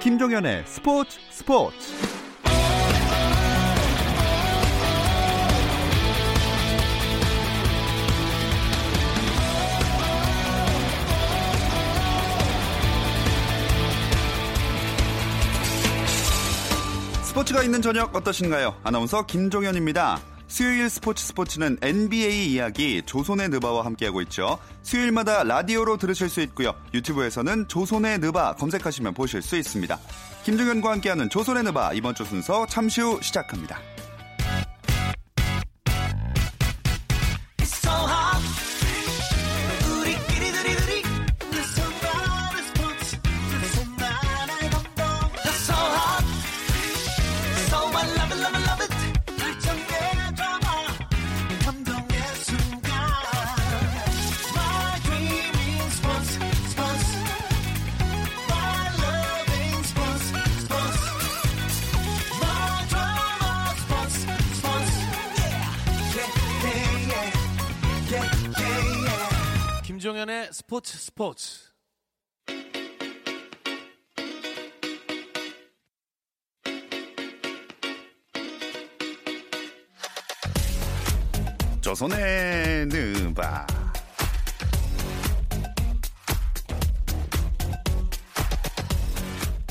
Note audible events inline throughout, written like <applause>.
김종현의 스포츠 스포츠 스포츠가 있는 저녁 어떠신가요? 아나운서 김종현입니다. 수요일 스포츠 스포츠는 NBA 이야기 조선의 느바와 함께하고 있죠. 수요일마다 라디오로 들으실 수 있고요. 유튜브에서는 조선의 느바 검색하시면 보실 수 있습니다. 김종현과 함께하는 조선의 느바 이번 주 순서 잠시 후 시작합니다. 스포츠 스포츠. 조선의 느바.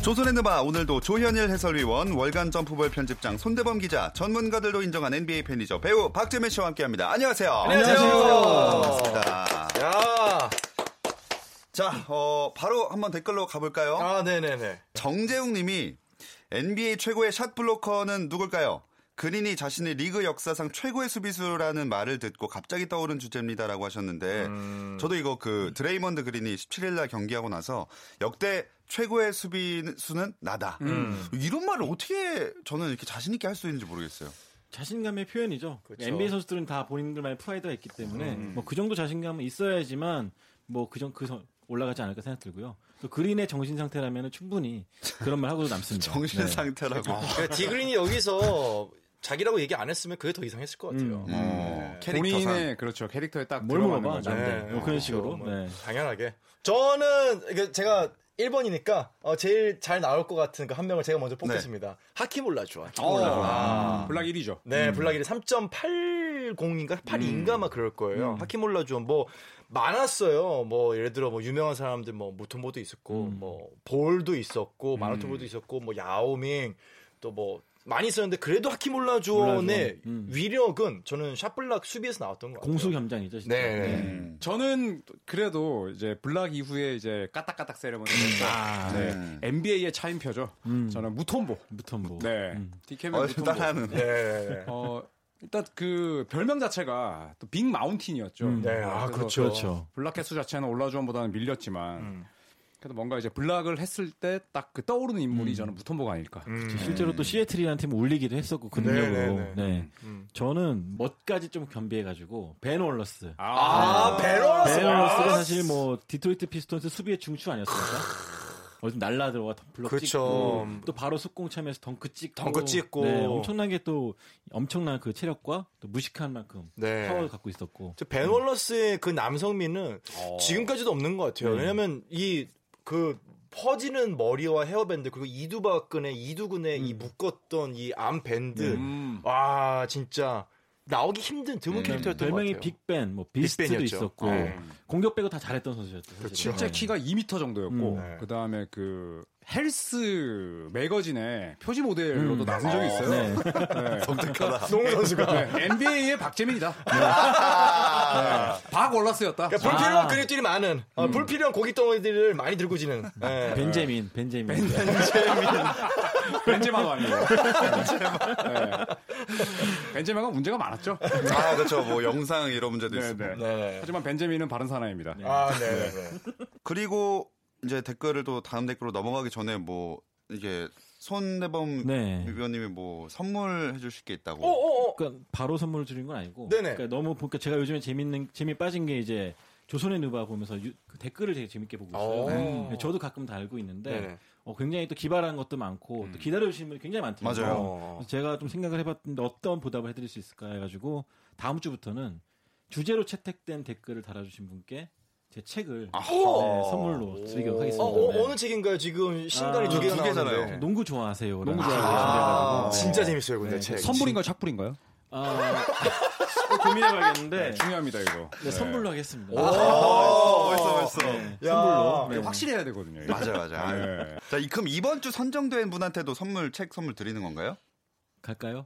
조선의 느바 오늘도 조현일 해설위원 월간 점프볼 편집장 손대범 기자 전문가들도 인정한 NBA 팬이죠. 배우 박재민 씨와 함께합니다. 안녕하세요. 안녕하세요. 반갑습니다. 야, 자 어, 바로 한번 댓글로 가볼까요 아, 네네네. 정재웅 님이 NBA 최고의 shot blocker는 누굴까요? 그린이 자신의 리그 역사상 최고의 수비수라는 말을 듣고 갑자기 떠오른 주제입니다라고 하셨는데 음. 저도 이거 그 드레이먼드 그린이 17일 날 경기하고 나서 역대 최고의 수비수는 나다. 음. 이런 말을 어떻게 저는 이렇게 자신 있게 할 수 있는지 모르겠어요. 자신감의 표현이죠. 그쵸. NBA 선수들은 다 본인들만의 프라이드가 있기 때문에 뭐그 정도 자신감은 있어야지만 뭐 그정 그 선- 올라가지 않을까 생각 들고요. 또 그린의 정신 상태라면 충분히 그런 말 하고도 남습니다. <laughs> 정신 네. 상태라고. <laughs> 그러니까 디그린이 여기서 자기라고 얘기 안 했으면 그게 더 이상했을 것 같아요. 음. 어, 캐릭터상. 본인의 그렇죠 캐릭터에 딱뭘 들어가는 물어봐? 거죠. 네. 뭐 그런 식으로. 뭐 네. 당연하게. 저는 제가 1번이니까 제일 잘 나올 것 같은 그 한 명을 제가 먼저 뽑겠습니다. 하키몰라 좋아. 하키몰라. 어, 아. 블락 1위죠. 네, 블락이 3.80인가 82인가 막 그럴 거예요. 하키몰라 좀뭐 많았어요. 뭐 예를 들어 뭐 유명한 사람들 뭐 무토모도 있었고 뭐 볼도 있었고 마라토볼도 있었고 뭐 야오밍 또 뭐 많이 있었는데 그래도 하키몰라 주원의 음. 위력은 저는 샷블락 수비에서 나왔던 것 같아요. 공수 겸장이죠. 진짜. 네. 음. 저는 그래도 이제 블락 이후에 이제 까딱까딱 세레머니 아, 네. 음. NBA의 차인표죠. 음. 저는 무톰보. 무턴보. 네. 음. 디케맨 어, 무톰보. 따라하는. 네, 네, 네. 어, 일단 그 별명 자체가 또 빅 마운틴이었죠. 음. 네, 아, 그래서 그렇죠. 그렇죠. 블락 횟수 자체는 올라주원보다는 밀렸지만 음. 그래도 뭔가 이제 block을 했을 때 딱 그 떠오르는 인물이 음. 저는 무톰보가 아닐까. 음. 실제로 또 시애틀이라는 팀을 올리기도 했었고 그 네, 능력으로. 네, 네, 네. 음. 저는 멋까지 좀 겸비해가지고 벤 월러스. 아, 벤 월러스. 벤 월러스가 사실 뭐 디트로이트 피스톤스 수비의 중추 아니었습니까? <laughs> 어디 날라 들어가 블록 그쵸. 찍고 또 바로 속공 참여해서 덩크 찍고 덩크 찍고. 네, 엄청나게 또 엄청난 그 체력과 또 무식한 만큼 네. 파워를 갖고 있었고 저벤 월러스의 그 남성미는 어. 지금까지도 없는 것 같아요. 네. 왜냐면 이그 퍼지는 머리와 헤어밴드 그리고 이두박근의 이두근의 이 음. 묶었던 이 arm band 음. 와 진짜 나오기 힘든 드문 캐릭터였던 것 별명이 같아요. 빅벤, 뭐 비스트도 빅벤이었죠. 있었고 네. 공격 빼고 다 잘했던 선수였죠. 사실은. 그렇죠. 실제 네. 키가 2m 정도였고 음. 네. 그다음에 그 헬스 매거진의 표지 모델로도 음. 나선 적이 있어요. 네. 네. <laughs> 독특하다. 농구 <laughs> 선수가 네, NBA의 박재민이다. 네. 박 월러스였다. 그러니까 불필요한 아. 근육들이 많은 어, 불필요한 고기 덩어리들을 많이 들고 지는 네. 벤제민, 벤제민. 벤제마도 아니고. 네. 벤제마가 <laughs> 문제가 많았죠. 아, 그렇죠. 뭐 영상 이런 문제도 네. 네. 네. 하지만 벤제민은 바른 사나이입니다. 아, 네, 네. 네. 그리고 이제 댓글을 또 다음 댓글로 넘어가기 전에 뭐 이게 손대범 네. 위원님이 뭐 선물해 주실 게 있다고. 어, 어, 어. 그러니까 바로 선물을 드린 건 아니고. 네네. 그러니까 너무 보니까 제가 요즘에 재밌는 재미 빠진 게 이제 조선의 누바 보면서 유- 그 댓글을 되게 재밌게 보고 있어요. 오. 네, 저도 가끔 달고 있는데 네네. 어, 굉장히 또 기발한 것도 많고 또 기다려 주시는 분이 굉장히 많더라고요. 맞아요. 어. 그래서 제가 좀 생각을 해봤는데 어떤 보답을 해드릴 수 있을까 해가지고 다음 주부터는 주제로 채택된 댓글을 달아주신 분께 제 책을 아하. 네, 선물로 드리도록 하겠습니다. 어, 어, 네. 어느 책인가요? 지금 신간이 아, 두 개가. 나왔는데. 농구 좋아하세요. 농구 아, 좋아하세요. 진짜 재밌어요, 근데 네, 책. 선물인가요, 착불인가요? 아, <laughs> 고민해봐야겠는데 중요합니다 이거. 네, 선물로 하겠습니다. 어, 벌써 벌써. 네, 야. 선물로. 네. 확실히 해야 되거든요. 이거. 맞아요, 맞아요. 네. 자, 이- 그럼 이번 주 선정된 분한테도 선물 책 선물 드리는 건가요? 갈까요?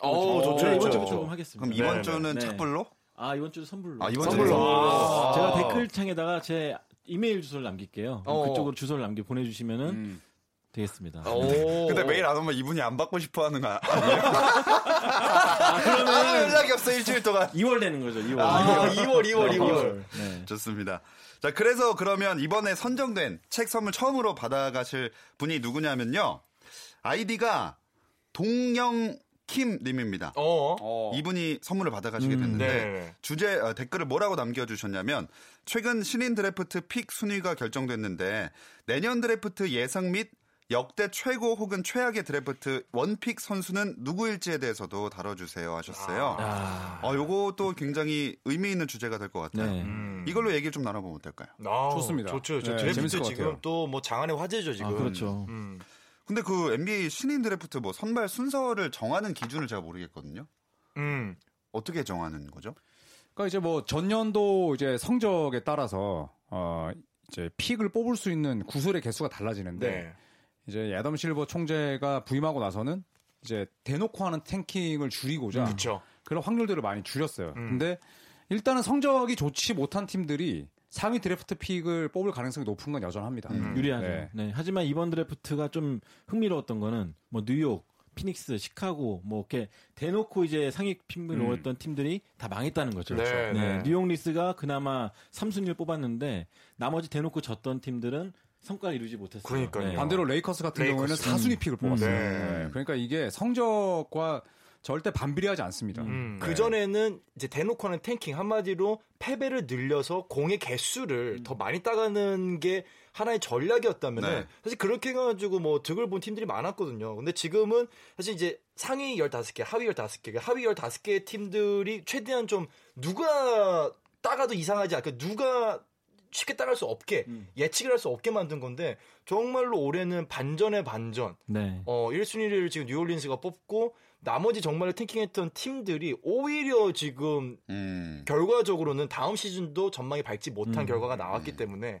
어, 좋죠, 네, 이번. 주 조금 하겠습니다. 그럼 이번 네, 주는 네. 착불로? 아 이번 주 선물로. 아, 이번 선물로. 주는 아. 제가 댓글창에다가 제 이메일 주소를 남길게요. 어. 그쪽으로 주소를 남겨 보내주시면은 음. 되겠습니다. 오. 근데 메일 안 오면 이분이 안 받고 싶어 하는 거 아니에요? 아, 그러면 연락이 없어, 일주일 동안. 2월 되는 거죠. 2월. 아, 2월, 2월, 2월. 네. 좋습니다. 자, 그래서 그러면 이번에 선정된 책 선물 처음으로 받아가실 분이 누구냐면요. 아이디가 동영 킴 님입니다. 어. 이분이 선물을 받아가시게 음, 됐는데 네. 주제 어, 댓글을 뭐라고 남겨주셨냐면 최근 신인 드래프트 pick 순위가 결정됐는데 내년 드래프트 예상 및 역대 최고 혹은 최악의 드래프트 one pick 선수는 누구일지에 대해서도 다뤄주세요 하셨어요. 아, 어, 요것도 굉장히 의미 있는 주제가 될 것 같아요. 네. 음. 이걸로 얘기 좀 나눠보면 어떨까요? 아, 좋습니다. 좋죠. 저 네, 드래프트 재밌을 것 지금 같아요. 또뭐 장안의 화제죠, 지금. 아, 그렇죠. 음. 근데 그 NBA 신인 드래프트 뭐 선발 순서를 정하는 기준을 제가 모르겠거든요. 음. 어떻게 정하는 거죠? 그러니까 이제 뭐 전년도 이제 성적에 따라서 어 이제 pick을 뽑을 수 있는 구슬의 개수가 달라지는데 네. 이제 애덤 실버 총재가 부임하고 나서는 이제 대놓고 하는 tanking을 줄이고자 그렇죠. 그런 확률들을 많이 줄였어요. 음. 근데 일단은 성적이 좋지 못한 팀들이 상위 드래프트 pick을 뽑을 가능성이 높은 건 여전합니다. 음. 유리하죠. 네. 네. 하지만 이번 드래프트가 좀 흥미로웠던 거는 뭐 뉴욕, 피닉스, 시카고 뭐 이렇게 대놓고 이제 상위 pick을 음. 노렸던 팀들이 다 망했다는 거죠. 네, 네, 네. 뉴욕 닉스가 그나마 3순위를 뽑았는데 나머지 대놓고 졌던 팀들은 성과를 이루지 못했어요. 그러니까요. 네. 반대로 레이커스 같은 경우에는 레이커스. 4순위 pick을 뽑았어요. 네. 네. 그러니까 이게 성적과 절대 반비례하지 않습니다. 음. 네. 그 전에는 이제 대놓고 하는 tanking 한마디로 패배를 늘려서 공의 개수를 더 많이 따가는 게 하나의 전략이었다면 은 네. 사실 그렇게 해가지고 뭐 득을 본 팀들이 많았거든요. 근데 지금은 사실 이제 상위 15개, 하위 15개, 하위 15개 팀들이 최대한 좀 누가 따가도 이상하지 않게 누가 쉽게 따갈 수 없게 음. 예측을 할 수 없게 만든 건데 정말로 올해는 반전의 반전. 네. 어, 1순위를 지금 뉴올리언스가 뽑고 나머지 정말 tanking했던 팀들이 오히려 지금 음. 결과적으로는 다음 시즌도 전망이 밝지 못한 음. 결과가 나왔기 때문에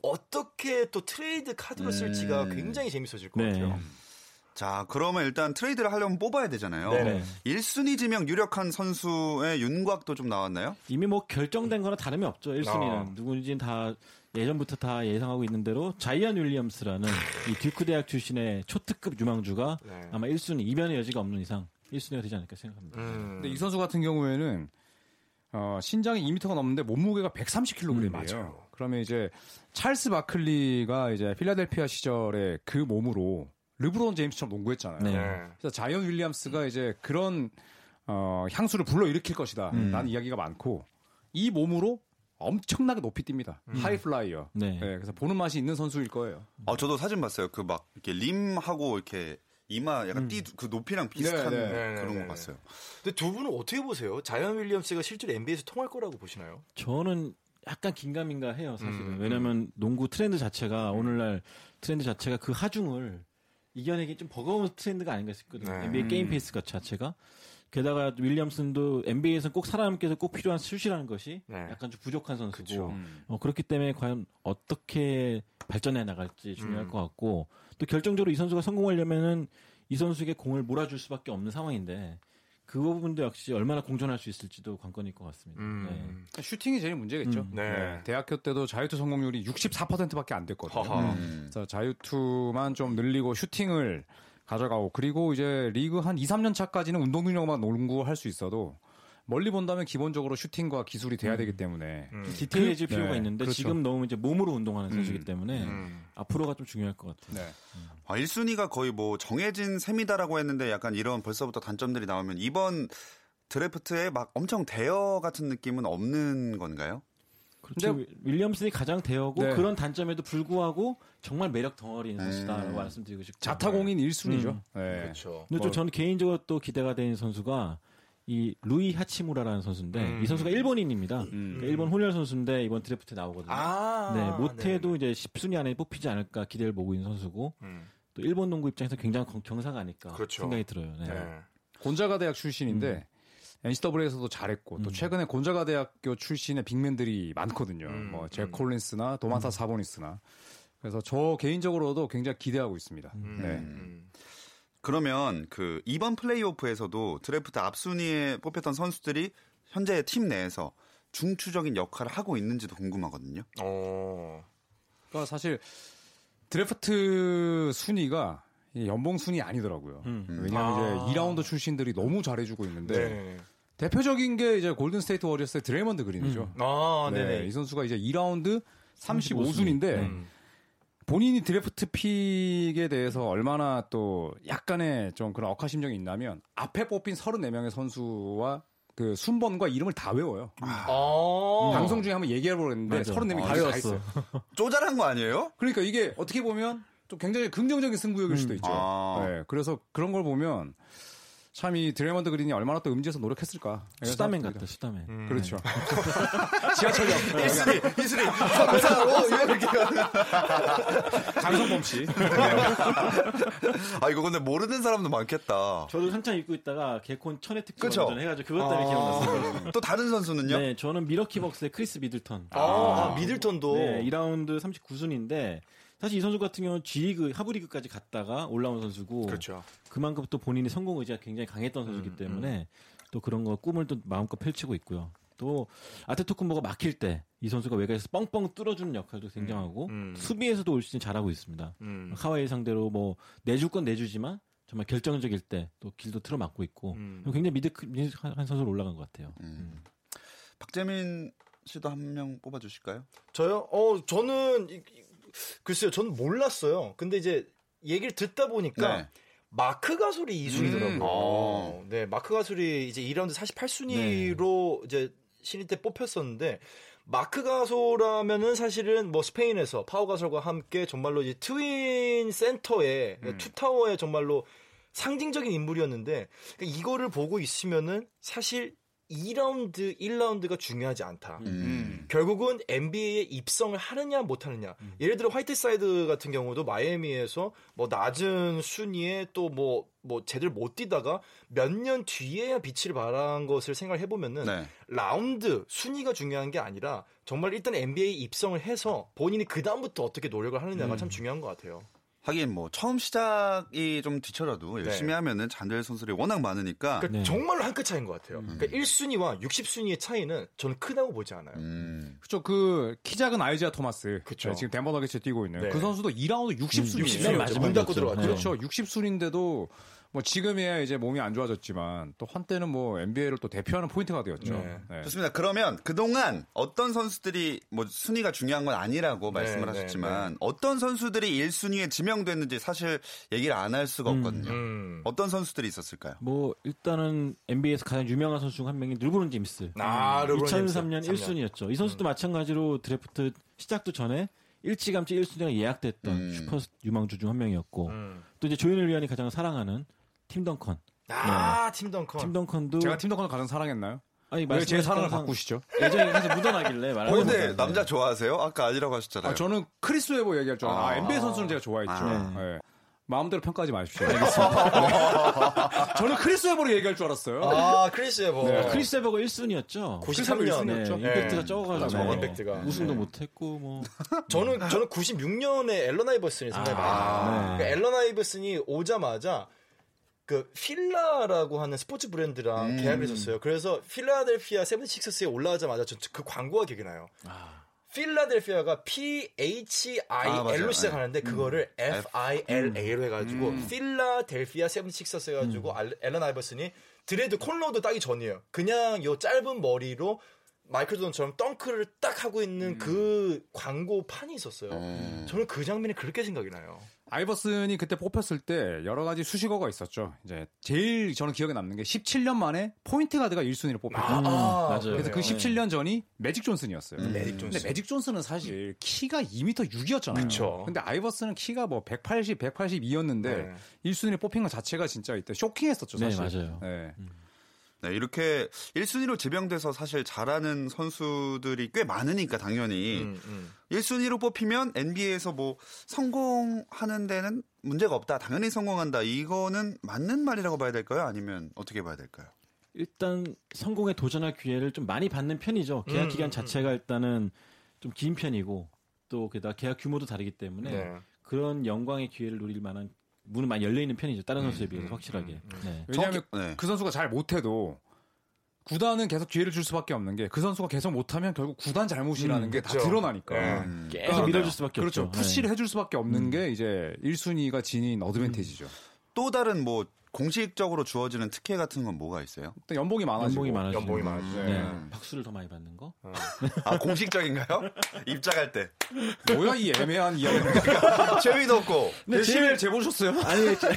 어떻게 또 트레이드 카드를 쓸지가 음. 굉장히 재밌어질 것 네. 같아요. 자, 그러면 일단 트레이드를 하려면 뽑아야 되잖아요. 네네. 1순위 지명 유력한 선수의 윤곽도 좀 나왔나요? 이미 뭐 결정된 거나 다름이 없죠. 1순위는 아. 누군지는 다 예전부터 다 예상하고 있는 대로 자이언 윌리엄스라는 이 듀크 대학 출신의 초특급 유망주가 네. 아마 1순위 이변의 여지가 없는 이상 1순위가 되지 않을까 생각합니다. 음. 근데 이 선수 같은 경우에는 어, 신장이 2m가 넘는데 몸무게가 130kg이에요. 음, 맞아요. 그러면 이제 찰스 바클리가 이제 필라델피아 시절에 그 몸으로 르브론 제임스처럼 농구했잖아요. 네. 네. 그래서 자이언 윌리엄스가 이제 그런 어, 향수를 불러 일으킬 것이다. 음. 라는 이야기가 많고 이 몸으로 엄청나게 높이 뜁니다. high flyer. 네. 네, 그래서 보는 맛이 있는 선수일 거예요. 어, 저도 사진 봤어요. 그 막 이렇게 림하고 이렇게 이마 약간 띠그 높이랑 비슷한 네, 네, 그런 네, 거 네. 봤어요. 근데 두 분은 어떻게 보세요? 자이언 윌리엄스가 실제로 NBA에서 통할 거라고 보시나요? 저는 약간 긴가민가 해요, 사실은. 음, 왜냐면 농구 트렌드 자체가 오늘날 트렌드 자체가 그 하중을 이겨내기 좀 버거운 트렌드가 아닌가 싶거든요. 네. NBA 게임 페이스 것 자체가. 게다가 윌리엄슨도 NBA에서 꼭 위해서 꼭 필요한 슛이라는 것이 네. 약간 좀 부족한 선수고. 음. 어, 그렇기 때문에 과연 어떻게 발전해 나갈지 중요할 음. 것 같고 또 결정적으로 이 선수가 성공하려면은 이 선수에게 공을 몰아줄 수밖에 없는 상황인데 그 부분도 역시 얼마나 공존할 수 있을지도 관건일 것 같습니다. 음. 네. 그러니까 슈팅이 제일 문제겠죠. 음. 네. 대학교 때도 자유투 성공률이 64%밖에 안 됐거든요. 음. 그래서 자유투만 좀 늘리고 슈팅을 가져가고 그리고 이제 리그 한 2, 3년 차까지는 운동 능력만 농구할 수 있어도 멀리 본다면 기본적으로 슈팅과 기술이 돼야 되기 때문에 음. 디테일해질 그- 필요가 네, 있는데 그렇죠. 지금 너무 이제 몸으로 운동하는 음. 선수이기 때문에 음. 앞으로가 좀 중요할 것 같아요. 네. 아, 1순위가 거의 뭐 정해진 셈이다라고 했는데 약간 이런 벌써부터 단점들이 나오면 이번 드래프트에 막 엄청 대여 같은 느낌은 없는 건가요? 그렇죠. 근데- 윌리엄슨이 가장 대어고 네. 그런 단점에도 불구하고 정말 매력 덩어리인 음. 선수다라고 말씀드리고 싶고 자타공인 1순위죠. 음. 네. 그렇죠. 근데 또 뭐- 저는 개인적으로 또 기대가 되는 선수가 이 루이 하치무라라는 선수인데 음. 이 선수가 일본인입니다. 음. 그러니까 일본 혼혈 선수인데 이번 드래프트에 나오거든요. 아, 네, 못해도 이제 10순위 안에 뽑히지 않을까 기대를 보고 있는 선수고 음. 또 일본 농구 입장에서 굉장히 경- 경사가 아닐까 그렇죠. 생각이 들어요. 네. 네. 곤자가 대학 출신인데 NCAA에서도 잘했고 또 음. 최근에 곤자가 대학교 출신의 빅맨들이 많거든요. 음, 뭐잭 음. 콜린스나 도만타 사보니스나. 그래서 저 개인적으로도 굉장히 기대하고 있습니다. 음. 네. 음. 그러면 그 이번 플레이오프에서도 드래프트 앞순위에 뽑혔던 선수들이 현재 팀 내에서 중추적인 역할을 하고 있는지도 궁금하거든요. 어. 그러니까 사실 드래프트 순위가 이 연봉 순위 아니더라고요. 음. 왜냐하면 아. 이제 2라운드 출신들이 너무 잘해주고 있는데 네. 대표적인 게 이제 골든 스테이트 워리어스의 드레이먼드 그린이죠. 아, 네, 네네. 이 선수가 이제 2라운드 35순인데 음. 본인이 드래프트 pick에 대해서 얼마나 또 약간의 좀 그런 억하심정이 있냐면 앞에 뽑힌 34명의 선수와 그 순번과 이름을 다 외워요. 아. 방송 중에 한번 얘기해보려 했는데 맞아. 34명이 아, 다 외웠어. <laughs> 쪼잔한 거 아니에요? 그러니까 이게 어떻게 보면 또 굉장히 긍정적인 승부욕일 수도 있죠. 아. 네, 그래서 그런 걸 보면 참 이 드레이먼드 그린이 얼마나 또 음지에서 노력했을까. 수다맨. 같다, 수다맨. 음. 그렇죠. <laughs> 지하철역. 이슬이, 이슬이, 감사하고, 이렇게. 강성범 씨. 아 이거 근데 모르는 사람도 많겠다. 저도 한참 잊고 있다가 개콘 천회 특집? 완전 해가지고 그것 때문에 기억났어요. 또 다른 선수는요? 네, 저는 밀워키 벅스의 크리스 미들턴. 아, 아, 미들턴도. 네, 2라운드 39순인데 사실 이 선수 같은 경우는 G리그, 하브리그까지 갔다가 올라온 선수고 그렇죠. 그만큼 또 본인의 성공 의지가 굉장히 강했던 선수이기 음, 때문에 또 그런 거 꿈을 또 마음껏 펼치고 있고요. 또 아테토쿤보가 막힐 때 이 선수가 외곽에서 뻥뻥 뚫어주는 역할도 굉장하고 음. 수비에서도 올 시즌 잘하고 있습니다. 음. 하와이 상대로 뭐 내줄 건 내주지만 정말 결정적일 때 또 길도 틀어 막고 있고 음. 굉장히 미드 미드한 선수로 올라간 것 같아요. 음. 박재민 씨도 한 명 뽑아주실까요? 저요? 어, 저는, 글쎄요, 저는 몰랐어요. 근데 이제 얘기를 듣다 보니까 네. 마크 가솔이 2순위더라고요. 음. 어. 네, 마크 가솔이 이제 2라운드 48순위로 이제 신인 때 뽑혔었는데 마크 가솔하면은 사실은 뭐 스페인에서 파우 가솔과 함께 정말로 이제 twin center에 음. 투타워에 정말로 상징적인 인물이었는데 그러니까 이거를 보고 있으면은 사실 2라운드, 1라운드가 중요하지 않다. 음. 결국은 NBA에 입성을 하느냐 못하느냐. 예를 들어 화이트사이드 같은 경우도 마이애미에서 뭐 낮은 순위에 또뭐뭐 제대로 못 뛰다가 몇 년 뒤에야 빛을 발한 것을 생각해 보면은 네. 라운드 순위가 중요한 게 아니라 정말 일단 NBA 입성을 해서 본인이 그 다음부터 어떻게 노력을 하느냐가 참 중요한 것 같아요. 하긴 뭐 처음 시작이 좀 뒤쳐져도 열심히 네. 하면은 잘될 선수들이 워낙 많으니까. 그러니까 네. 정말로 한 끗 차이인 것 같아요. 그러니까 1순위와 60순위의 차이는 저는 크다고 보지 않아요. 음. 그렇죠. 그 키 작은 아이재아 토마스. 그쵸. 네, 지금 덴버 너겟에 뛰고 있는 네. 그 선수도 2라운드 60순위예요. 60순위 맞아, 문 닫고. 네. 그렇죠. 60순인데도 뭐 지금이야 이제 몸이 안 좋아졌지만 또 한때는 뭐 NBA를 또 대표하는 포인트가 되었죠. 네. 네. 좋습니다. 그러면 그동안 어떤 선수들이 뭐 순위가 중요한 건 아니라고 말씀을 네, 하셨지만 어떤 선수들이 1순위에 지명됐는지 사실 얘기를 안 할 수가 없거든요. 음. 어떤 선수들이 있었을까요? 뭐 일단은 NBA에서 가장 유명한 선수 중 한 명이 르브론 제임스. 아, 르브론 2003년 제임스. 1순위였죠. 이 선수도 마찬가지로 드래프트 시작도 전에 일찌감치 1순위가 예약됐던 음. 슈퍼 유망주 중 한 명이었고 음. 또 이제 조현일 위원이 가장 사랑하는 팀 덩컨. 아, 팀 덩컨. 팀 덩컨도 제가 팀 덩컨을 가장 사랑했나요? 아니 왜제 말씀하셨던 사랑을 상- 바꾸시죠? 애정이 계속 묻어나길래 어, 말하는 근데 거잖아요. 남자 좋아하세요? 아까 아니라고 하셨잖아요. 아, 저는 크리스 웨버 얘기할 줄 알았어요. 아, 아. NBA 선수는 제가 좋아했죠. 아. 네. 마음대로 평가하지 마십시오. 알겠습니다. <laughs> 저는 크리스 웨버로 얘기할 줄 알았어요. 아, 크리스 웨버. 네. 크리스 웨버가 1순위였죠. 93년. 네, 였죠. 임팩트가 네. 적어가지고 맞아, 임팩트가. 우승도 네. 못했고 뭐 <laughs> 저는 저는 96년에 앨런 아이버슨이 생각이 많이 나요. 네. 그러니까 앨런 아이버슨이 오자마자 그 필라라고 하는 스포츠 브랜드랑 음. 계약을 했었어요. 그래서 필라델피아 세븐식서스에 올라가자마자 저그 광고가 기억이 나요. 아, 필라델피아가 P H 아, I. L로 시작하는데 그거를 F I L A로 해가지고 음. 필라델피아 세븐식서스 해가지고 알- 앨런 아이버슨이 dread cornrow도 땋기 전이에요. 그냥 요 짧은 머리로 마이클 조던처럼 덩크를 딱 하고 있는 그 광고 판이 있었어요. 음. 저는 그 장면이 그렇게 생각이 나요. 아이버슨이 그때 뽑혔을 때 여러 가지 수식어가 있었죠. 이제 제일 저는 기억에 남는 게 17년 만에 포인트 가드가 1순위로 뽑혔다. 음, 맞아요. 그래서 그 그래요. 17년 전이 매직 존슨이었어요. 음. 매직 존슨. 근데 매직 존슨은 사실 키가 2m 6이었잖아요. 그쵸. 근데 아이버슨은 키가 뭐 180, 182였는데 네. 1순위에 뽑힌 것 자체가 진짜 이때 쇼킹했었죠, 네, 사실. 맞아요. 네. 네, 이렇게 1순위로 지명돼서 사실 잘하는 선수들이 꽤 많으니까 당연히 음, 음. 1순위로 뽑히면 NBA에서 뭐 성공하는 데는 문제가 없다. 당연히 성공한다. 이거는 맞는 말이라고 봐야 될까요? 아니면 어떻게 봐야 될까요? 일단 성공에 도전할 기회를 좀 많이 받는 편이죠. 계약 음, 기간 음, 자체가 일단은 좀 긴 편이고 또 게다가 계약 규모도 다르기 때문에 네. 그런 영광의 기회를 누릴 만한 문은 많이 열려 있는 편이죠. 다른 선수에 비해서 음, 확실하게. 음, 음. 네. 왜냐하면 네. 그 선수가 잘 못해도 구단은 계속 기회를 줄 수밖에 없는 게 그 선수가 계속 못하면 결국 구단 잘못이라는 음, 게다 그렇죠. 드러나니까. 네. 음. 계속 그러니까 밀어줄 수밖에 그렇죠. 없죠. 푸시를 네. 해줄 수밖에 없는 음. 게 이제 1순위가 지닌 어드밴티지죠. 또 다른 뭐 공식적으로 주어지는 특혜 같은 건 뭐가 있어요? 일단 연봉이 많아지고. 연봉이 많아지고. 연봉이 많아지죠. 네. 음. 박수를 더 많이 받는 거. 아 공식적인가요? <laughs> 입장할 때 뭐야 이 애매한 이야기. <laughs> 재미도 없고 제일 재보셨어요? 아니 제,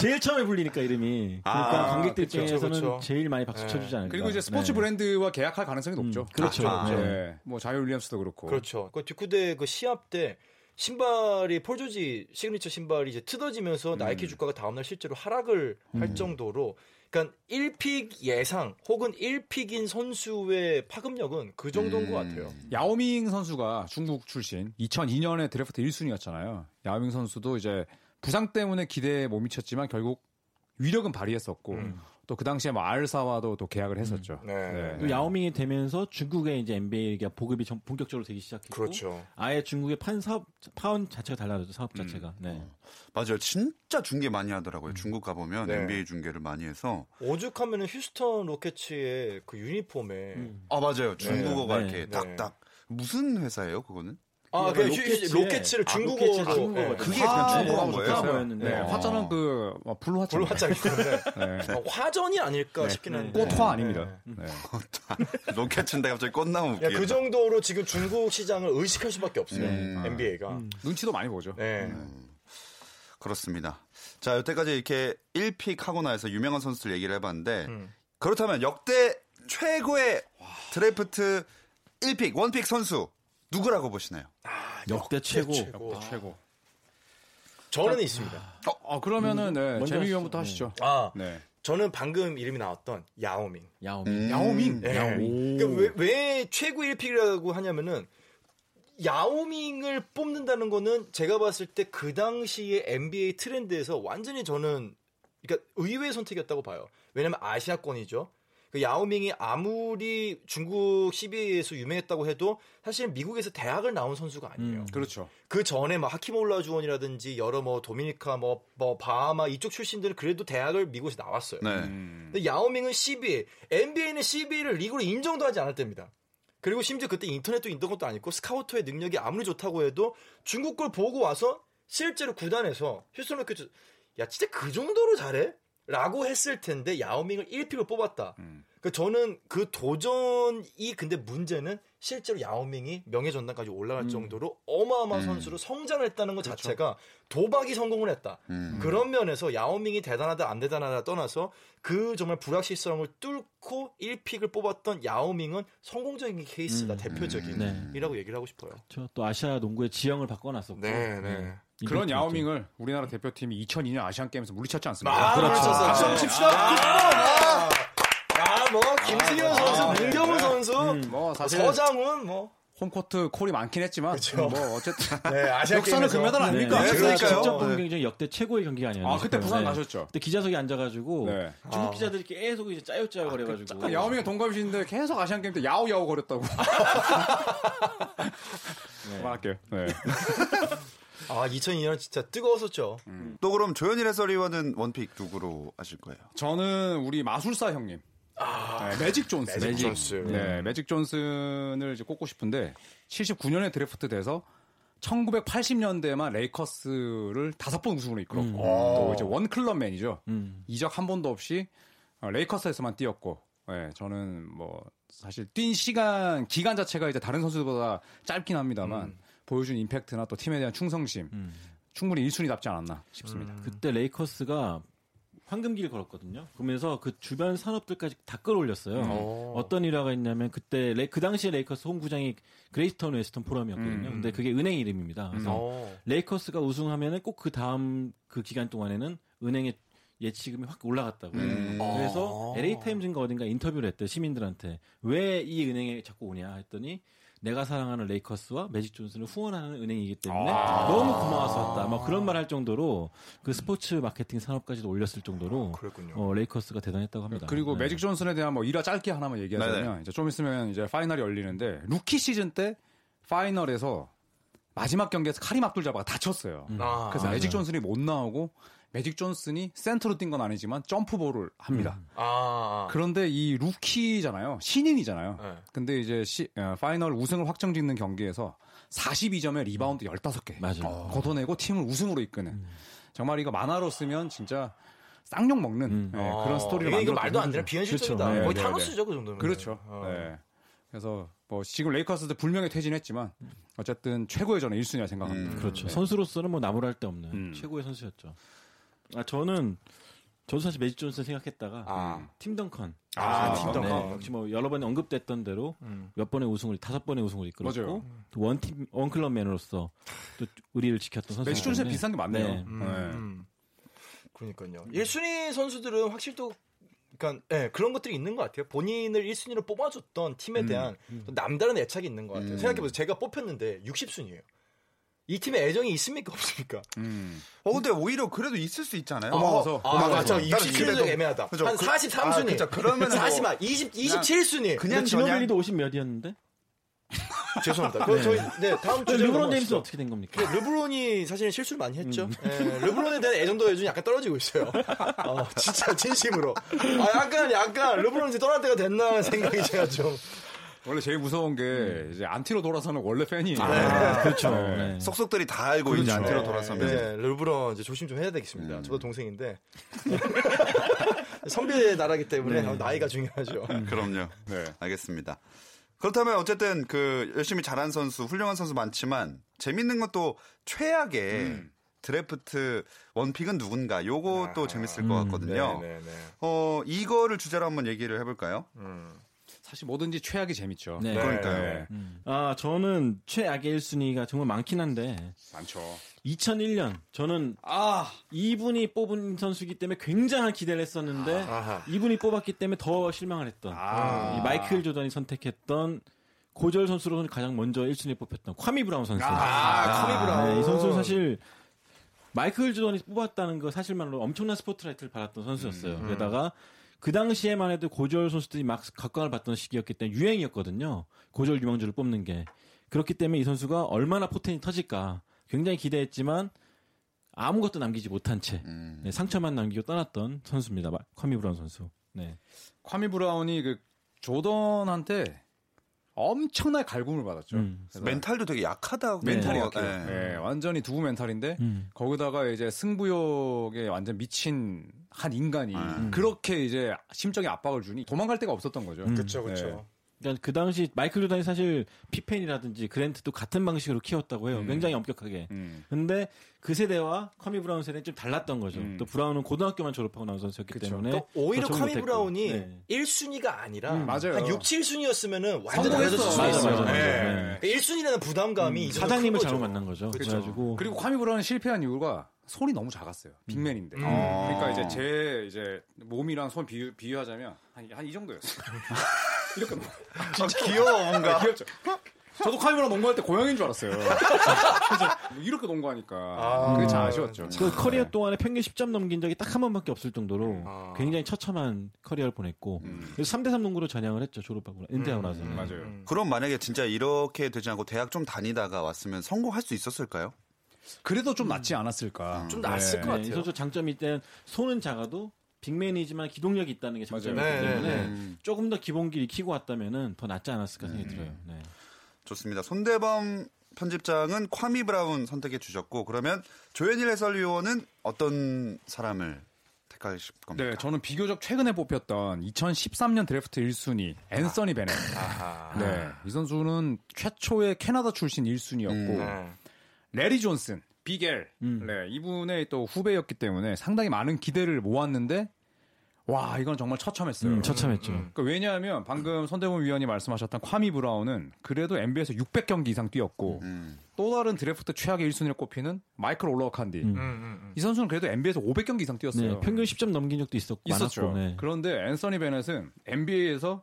제일 처음에 불리니까 이름이 그러니까 아, 관객들 그쵸, 입장에서는 그쵸. 제일 많이 박수 네. 쳐주지 않을까. 그리고 이제 스포츠 네. 브랜드와 계약할 가능성이 높죠. 그렇죠. 아, 네. 네. 뭐 자이언 윌리엄슨도 그렇고. 그렇죠. 그 듀크대 그 시합 때 신발이 폴 조지 시그니처 신발이 이제 뜯어지면서 나이키 주가가 다음날 실제로 하락을 할 정도로 그러니까 1pick 예상 혹은 1pick인 선수의 파급력은 그 정도인 음. 것 같아요. 야오밍 선수가 중국 출신 2002년에 드래프트 1순위였잖아요. 야오밍 선수도 이제 부상 때문에 기대에 못 미쳤지만 결국 위력은 발휘했었고 음. 또 그 당시에 뭐 알사와도 또 계약을 했었죠. 네. 또 야오밍이 되면서 중국의 이제 NBA가 보급이 좀 본격적으로 되기 시작했고 그렇죠. 아예 중국의 판 사업 파원 자체가 달라졌죠 사업 자체가. 네. 맞아요. 진짜 중계 많이 하더라고요. 중국 가 보면 네. NBA 중계를 많이 해서 오죽하면은 휴스턴 로켓츠의 그 유니폼에 음. 아 맞아요. 중국어가 네. 이렇게 네. 딱딱 무슨 회사예요? 그거는? 아, 그 로켓츠에- 로켓츠를 아, 중국어로. 그게 아, 그냥 네. 중국어인 거예요? 다 보였는데. 네, 아. 화자는 그 어, 불화자. 불화장이기 때문에 네. 어, 화전이 아닐까 네. 싶긴 한데 꽃화 아닙니다. 네. 네. 로켓인데 갑자기 꽃나무 야. 그 정도로 지금 중국 시장을 의식할 수밖에 없어요. 음. NBA가. 눈치도 많이 보죠. 네. 그렇습니다. 자, 여태까지 이렇게 1픽 하고 나서 유명한 선수들 얘기를 해봤는데 음. 그렇다면 역대 최고의 드래프트 1pick, one pick 선수 누구라고 보시나요? 역대 최고. 최고. 최고. 저는 있습니다. 아 그러면은 네, 먼저 재미. 위원부터 하시죠. 아, 네. 저는 방금 이름이 나왔던 야오밍. 야오밍. 음. 야오밍. 네. 야오밍. 그러니까 왜, 왜 최고 1pick이라고 하냐면은 야오밍을 뽑는다는 거는 제가 봤을 때 그 당시의 NBA 트렌드에서 완전히 저는 그러니까 의외의 선택이었다고 봐요. 왜냐면 아시아권이죠. 그 야오밍이 아무리 중국 CBA에서 유명했다고 해도 사실 미국에서 대학을 나온 선수가 아니에요. 음. 그렇죠. 그 전에 뭐 하킴 올라주원이라든지 여러 뭐 도미니카 뭐, 뭐 바하마 이쪽 출신들은 그래도 대학을 미국에서 나왔어요. 네. 음. 근데 야오밍은 CBA, NBA는 CBA를 리그로 인정도 하지 않을 때입니다. 그리고 심지어 그때 인터넷도 있던 것도 아니고 스카우터의 능력이 아무리 좋다고 해도 중국 걸 보고 와서 실제로 구단에서 휴스턴 로켓츠 야 진짜 그 정도로 잘해? 라고 했을 텐데 야오밍을 1픽을 뽑았다. 음. 그 저는 그 도전이 근데 문제는 실제로 야오밍이 명예전당까지 올라갈 음. 정도로 어마어마한 음. 선수로 성장을 했다는 것 자체가 도박이 성공을 했다. 음. 그런 면에서 야오밍이 대단하다 안 대단하다 떠나서 그 정말 불확실성을 뚫고 1픽을 뽑았던 야오밍은 성공적인 케이스다 음. 대표적인 네. 이라고 얘기를 하고 싶어요. 저또 아시아 농구의 지형을 바꿔놨었고. 네, 네. 그런 임팩트 야오밍을 우리나라 대표팀이 2002년 아시안 게임에서 물리쳤지 않습니까? 아, 그렇죠. 그렇죠. 아, 박수 네. 칩시다. 아, 야, 뭐 김승현 선수, 아, 문경훈 네. 선수, 음. 뭐 사실 서장훈 뭐 홈코트 콜이 많긴 했지만 그렇죠. 뭐 어쨌든 <laughs> 네, 아시아 역사는. 금메달 아닙니까? 네, 제가 그러니까요. 직접 본 네. 경기 중에 역대 최고의 경기가 아니었나요? 아 그때 부산 네. 가셨죠? 그때 기자석에 앉아가지고 네. 중국 아. 기자들이 계속 이제 짜요짜요 거려가지고. 잠깐 야오밍이 동갑이신데 계속 아시안 게임 때 야오야오 거렸다고. <laughs> 네. 말할게요. 네. <laughs> 아, 2002년 진짜 뜨거웠었죠. 또 그럼 조현일 해설위원은 one pick 누구로 하실 거예요? 저는 우리 마술사 형님. 네, 매직 존슨. 매직 존슨. 네, 매직 존슨을 이제 꼽고 싶은데 79년에 드래프트 돼서 1980년대만 레이커스를 다섯 번 우승으로 이끌었고 음. 또 이제 one club man이죠. 음. 이적 한 번도 없이 어, 레이커스에서만 뛰었고 예, 저는 뭐 사실 뛴 시간 기간 자체가 이제 다른 선수들보다 짧긴 합니다만 음. 보여준 임팩트나 또 팀에 대한 충성심 음. 충분히 1순위답지 않았나 싶습니다. 그때 레이커스가 황금기를 걸었거든요. 그러면서 그 주변 산업들까지 다 끌어올렸어요. 어. 어떤 일화가 있냐면 그때 레, 그 당시에 레이커스 홈구장이 그레이트 웨스턴 포럼이었거든요. 음. 근데 그게 은행 이름입니다. 그래서 어. 레이커스가 우승하면은 꼭 그 다음 그 기간 동안에는 은행의 예치금이 확 올라갔다고요. 음. 그래서 아. LA 타임즈인가 어딘가 인터뷰를 했대 시민들한테 왜 이 은행에 자꾸 오냐 했더니 내가 사랑하는 레이커스와 매직 존슨을 후원하는 은행이기 때문에 아. 너무 고마워서 왔다. 막 그런 말 할 정도로 그 스포츠 마케팅 산업까지도 올렸을 정도로 그랬군요. 어, 레이커스가 대단했다고 합니다. 그리고 네. 매직 존슨에 대한 뭐 일화 짧게 하나만 얘기하자면 네네. 이제 좀 있으면 이제 파이널이 열리는데 루키 시즌 때 파이널에서 마지막 경기에서 카림 압둘 자바가 다쳤어요. 아, 그래서 매직 존슨이 못 나오고 매직 존슨이 센터로 뛴 건 아니지만 점프볼을 합니다. 아, 그런데 이 루키잖아요. 신인이잖아요. 네. 근데 이제 시- 어, 파이널 우승을 확정 짓는 경기에서 42점에 리바운드 15개 맞아요. 걷어내고 팀을 우승으로 이끄는 정말 이거 만화로 쓰면 진짜 쌍욕 먹는 음. 네, 아, 그런 스토리를 이게 이거 말도 안 되는. 비현실적이다. 그렇죠. 거의 네, 타노스죠 그 정도면. 그렇죠. 어. 네. 그래서 뭐 지금 레이커스도 불명예 퇴진했지만 어쨌든 최고의 저는 1순위라 생각합니다. 음. 그렇죠. 네. 선수로서는 뭐 나무랄 데 없는 음. 최고의 선수였죠. 아 저는 저도 사실 매직 존슨 생각했다가 아. 팀 덩컨. 아, 네, 팀 덩컨. 네, 역시 뭐 여러 번 언급됐던 대로 음. 몇 번의 우승을 다섯 번의 우승을 이끌었고. 또 원팀 원클럽 맨으로서 또 우리를 지켰던 선수. 매직 존슨에 비슷한 게 많네요. 네. 음, 네. 음. 그러니까요. 1순위 선수들은 확실히 또 그러니까 예, 그런 것들이 있는 것 같아요. 본인을 1순위로 뽑아줬던 팀에 대한 또 남다른 애착이 있는 것 같아요. 음. 생각해보세요. 제가 뽑혔는데 60순위예요. 이 팀에 애정이 있습니까 없습니까? 음. 어 근데 오히려 그래도 있을 수 있잖아요. 고마워서. 아, 고마워서. 맞죠. 나는 60순위도 그래도- 애매하다. 그죠. 한 그- 43순위. 아, 그죠. 그러면은 뭐 40, 20, 27순위. 그냥 지노빌리도 50 몇이었는데? 죄송합니다. 그럼 저희 네, 다음 주제 르브론 제임스 어떻게 된 겁니까? 네, 르브론이 사실 실수를 많이 했죠. 예, 르브론에 대한 애정도 요즘 약간 떨어지고 있어요. 어, 진짜 진심으로. 아, 약간 약간 르브론이 이제 떠날 때가 됐나 생각이 제가 좀. 원래 제일 무서운 게 이제 안티로 돌아서는 원래 팬이에요. 그렇죠. 네. 네. 속속들이 다 알고 있는 그렇죠. 안티로 네, 돌아서면 네, 르브론 이제 조심 좀 해야 되겠습니다. 음. 저도 동생인데. <laughs> 선배의 나라기 때문에 어, 나이가 중요하죠. 그럼요. 네. 알겠습니다. 그렇다면 어쨌든 그 열심히 잘한 선수, 훌륭한 선수 많지만 재밌는 것도 최악의 음. 드래프트 원픽은 누군가 요것도 재밌을 것 같거든요. 네, 네, 네. 어 이거를 주제로 한번 얘기를 해볼까요? 음. 사실 뭐든지 최악이 재밌죠. 네. 그러니까요. 네. 아 저는 최악의 1순위가 정말 많긴 한데 많죠. 2001년 저는 아, 이분이 뽑은 선수이기 때문에 굉장한 기대를 했었는데 아하. 이분이 뽑았기 때문에 더 실망을 했던 아. 이 마이클 조던이 선택했던 고졸 선수로는 가장 먼저 1순위에 뽑혔던 콰미 브라운 선수. 아, 커미 브라운. 네, 이 선수 사실 마이클 조던이 뽑았다는 거 사실만으로 엄청난 스포트라이트를 받았던 선수였어요. 음. 게다가 그 당시에만 해도 고졸 선수들이 막 각광을 받던 시기였기 때문에 유행이었거든요. 고졸 유망주를 뽑는 게. 그렇기 때문에 이 선수가 얼마나 포텐이 터질까 굉장히 기대했지만 아무것도 남기지 못한 채 음. 네, 상처만 남기고 떠났던 선수입니다. 마- 콰미 브라운 선수. 네. 콰미 브라운이 그 조던한테 엄청나게 갈굼을 받았죠. 음. 멘탈도 되게 약하다고. 멘탈이 뭐, 약해요. 네. 네, 완전히 두부 멘탈인데 음. 거기다가 이제 승부욕에 완전 미친 한 인간이 음. 그렇게 이제 심적인 압박을 주니 도망갈 데가 없었던 거죠. 음. 그쵸, 그쵸. 네. 그러니까 그 당시 마이클 조던이 사실 피펜이라든지 그랜트도 같은 방식으로 키웠다고 해요. 음. 굉장히 엄격하게. 음. 근데 그 세대와 콰미 브라운 세대는 좀 달랐던 거죠. 음. 또 브라운은 고등학교만 졸업하고 나온 선수였기 그쵸. 때문에 또 오히려 못했고. 브라운이 네. 1순위가 아니라 음, 맞아요. 한 6, 7순위였으면은 완전. 달라졌을 수도 맞아, 있어요. 맞아, 맞아. 네. 네. 1순위라는 부담감이 이 정도 사장님을 큰 잘못. 만난 거죠. 그래가지고 그리고 콰미 브라운 실패한 이유가 손이 너무 작았어요. big man인데. 음. 그러니까 이제 제 이제 몸이랑 손 비유, 비유하자면 한 한 이 정도였어요. <laughs> 이렇게 넘- 아, 귀여워 뭔가. 귀엽죠. 저도 브라운 농구할 때 고양이인 줄 알았어요. 뭐 이렇게 농구하니까 아. 그게 참 아쉬웠죠. 그 커리어 동안에 평균 10점 넘긴 적이 딱 한 번밖에 없을 정도로 아. 굉장히 처참한 커리어를 보냈고 음. 그래서 3대3 농구로 전향을 했죠. 졸업하고 은퇴하고 나서. 음, 맞아요. 음. 그럼 만약에 진짜 이렇게 되지 않고 대학 좀 다니다가 왔으면 성공할 수 있었을까요? 그래도 좀 낫지 않았을까. 좀 낫을 것 네, 이 같아요. 선수 장점이 일단 손은 작아도 big man이지만 기동력이 있다는 게 장점이기. 네, 때문에 네, 음. 조금 더 기본기를 익히고 왔다면은 더 낫지 않았을까 생각이 들어요. 네. 좋습니다. 손대범 편집장은 콰미 브라운 선택해 주셨고 그러면 조현일 해설위원은 어떤 사람을 택하실 겁니까? 네, 저는 비교적 최근에 뽑혔던 2013년 드래프트 1순위 앤서니 베넷. 아하. 네, 이 선수는 최초의 캐나다 출신 1순위였고 음. 네. 래리 존슨, 비겔, 음. 네, 이분의 또 후배였기 때문에 상당히 많은 기대를 모았는데 와 이건 정말 처참했어요. 음, 처참했죠. 그러니까 왜냐하면 방금 손대범 위원이 말씀하셨던 콰미 브라운은 그래도 NBA에서 600경기 이상 뛰었고 음. 또 다른 드래프트 최악의 1순위를 꼽히는 마이클 올로워칸디. 음. 음, 음, 음. 이 선수는 그래도 NBA에서 500경기 이상 뛰었어요. 네, 평균 10점 넘긴 적도 있었고 있었죠. 많았고. 네. 그런데 앤서니 베넷은 NBA에서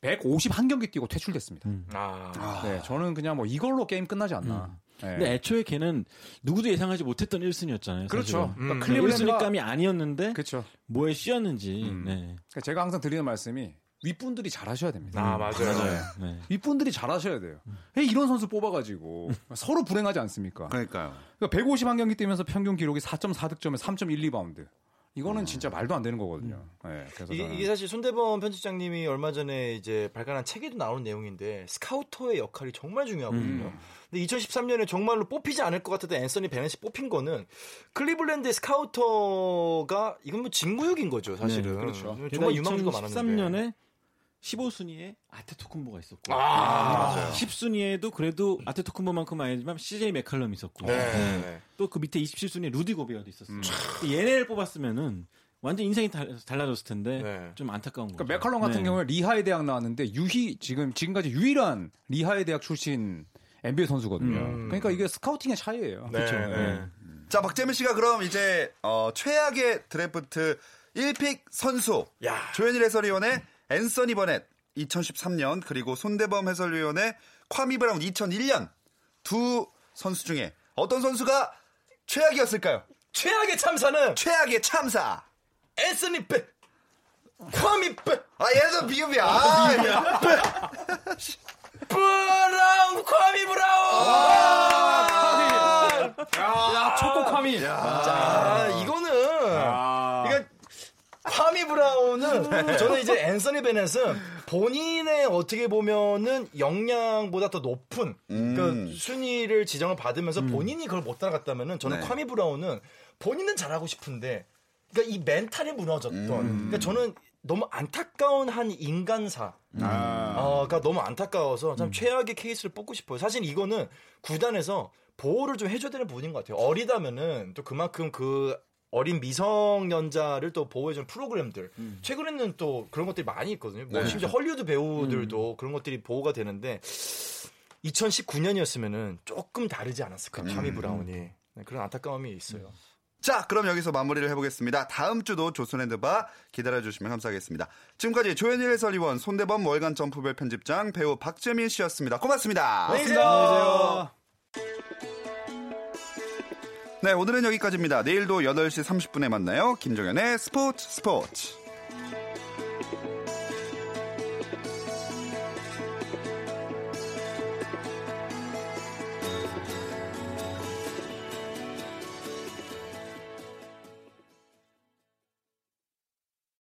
151경기 뛰고 퇴출됐습니다. 음. 아. 네, 저는 그냥 뭐 이걸로 게임 끝나지 않나. 네. 근데 애초에 걔는 누구도 예상하지 못했던 1순위였잖아요. 그렇죠. 음. 그러니까 클리블랜드 클리블랜드가- 감이 아니었는데 그렇죠. 뭐에 씌었는지. 음. 네. 그러니까 제가 항상 드리는 말씀이 윗분들이 잘하셔야 됩니다. 아, 맞아요. 네. 윗분들이 잘하셔야 돼요. 왜 이런 선수 뽑아가지고 서로 불행하지 않습니까? 그러니까요. 그러니까 151경기 뛰면서 평균 기록이 4.4 득점에 3.1 리바운드. 이거는 진짜 말도 안 되는 거거든요. 네, 그래서 이게, 이게 사실 손대범 편집장님이 얼마 전에 이제 발간한 책에도 나오는 내용인데 스카우터의 역할이 정말 중요하거든요. 음. 근데 2013년에 정말로 뽑히지 않을 것 같았던 앤서니 베넷이 뽑힌 거는 클리블랜드의 스카우터가 이건 뭐 직무유기인 거죠, 사실은. 네, 그렇죠. 정말 유망주가 많았는데. 2013년에 15순위에 아테토쿤보가 있었고 아, 맞아요. 10순위에도 그래도 아테토쿤보만큼은 아니지만 CJ 맥칼럼이 있었고 네. 네. 또그 밑에 27순위에 루디 고베어도 있었어요. 얘네를 뽑았으면은 완전 인생이 달, 달라졌을 텐데 네. 좀 안타까운 거죠. 그러니까 맥컬럼 같은 네. 경우에 리하이 대학 나왔는데 유희 지금 지금까지 유일한 리하이 대학 출신 NBA 선수거든요. 음. 그러니까 이게 스카우팅의 차이예요. 네. 그렇죠. 네. 자, 박재민 씨가 그럼 이제 어, 최악의 드래프트 1픽 선수 야. 조현일 해설위원의 앤서니 베넷 2013년 그리고 손대범 해설위원의 콰미 브라운 2001년 두 선수 중에 어떤 선수가 최악이었을까요? 최악의 참사는 최악의 참사. 앤서니 베 콰미 베 아, 얘도 비읍이야. 아, 야. 브라운 콰미 브라운. 야, 초코카미. 자, 이거는 그러니까 콰미 브라운은 저는 이제 앤서니 베넷은 본인의 어떻게 보면은 역량보다 더 높은 그러니까 순위를 지정을 받으면서 본인이 그걸 못 따라갔다면은 저는 네. 콰미 브라운은 본인은 잘하고 싶은데 그러니까 이 멘탈이 무너졌던 그러니까 저는 너무 안타까운 한 인간사 아. 어, 그러니까 너무 안타까워서 참 최악의 케이스를 뽑고 싶어요. 사실 이거는 구단에서 보호를 좀 해줘야 되는 부분인 것 같아요. 어리다면은 또 그만큼 그 어린 미성년자를 또 보호해주는 프로그램들. 최근에는 또 그런 것들이 많이 있거든요. 뭐 네. 심지어 헐리우드 배우들도 그런 것들이 보호가 되는데 2019년이었으면은 조금 다르지 않았을까. 콰미 브라운이. 네, 그런 안타까움이 있어요. 자, 그럼 여기서 마무리를 해보겠습니다. 다음 주도 조선핸드바 기다려주시면 감사하겠습니다. 지금까지 조현일 해설위원, 손대범 월간 점프볼 편집장, 배우 박재민 씨였습니다. 고맙습니다. 안녕히 계세요. 네, 오늘은 여기까지입니다. 내일도 8시 30분에 만나요. 김종현의 스포츠 스포츠.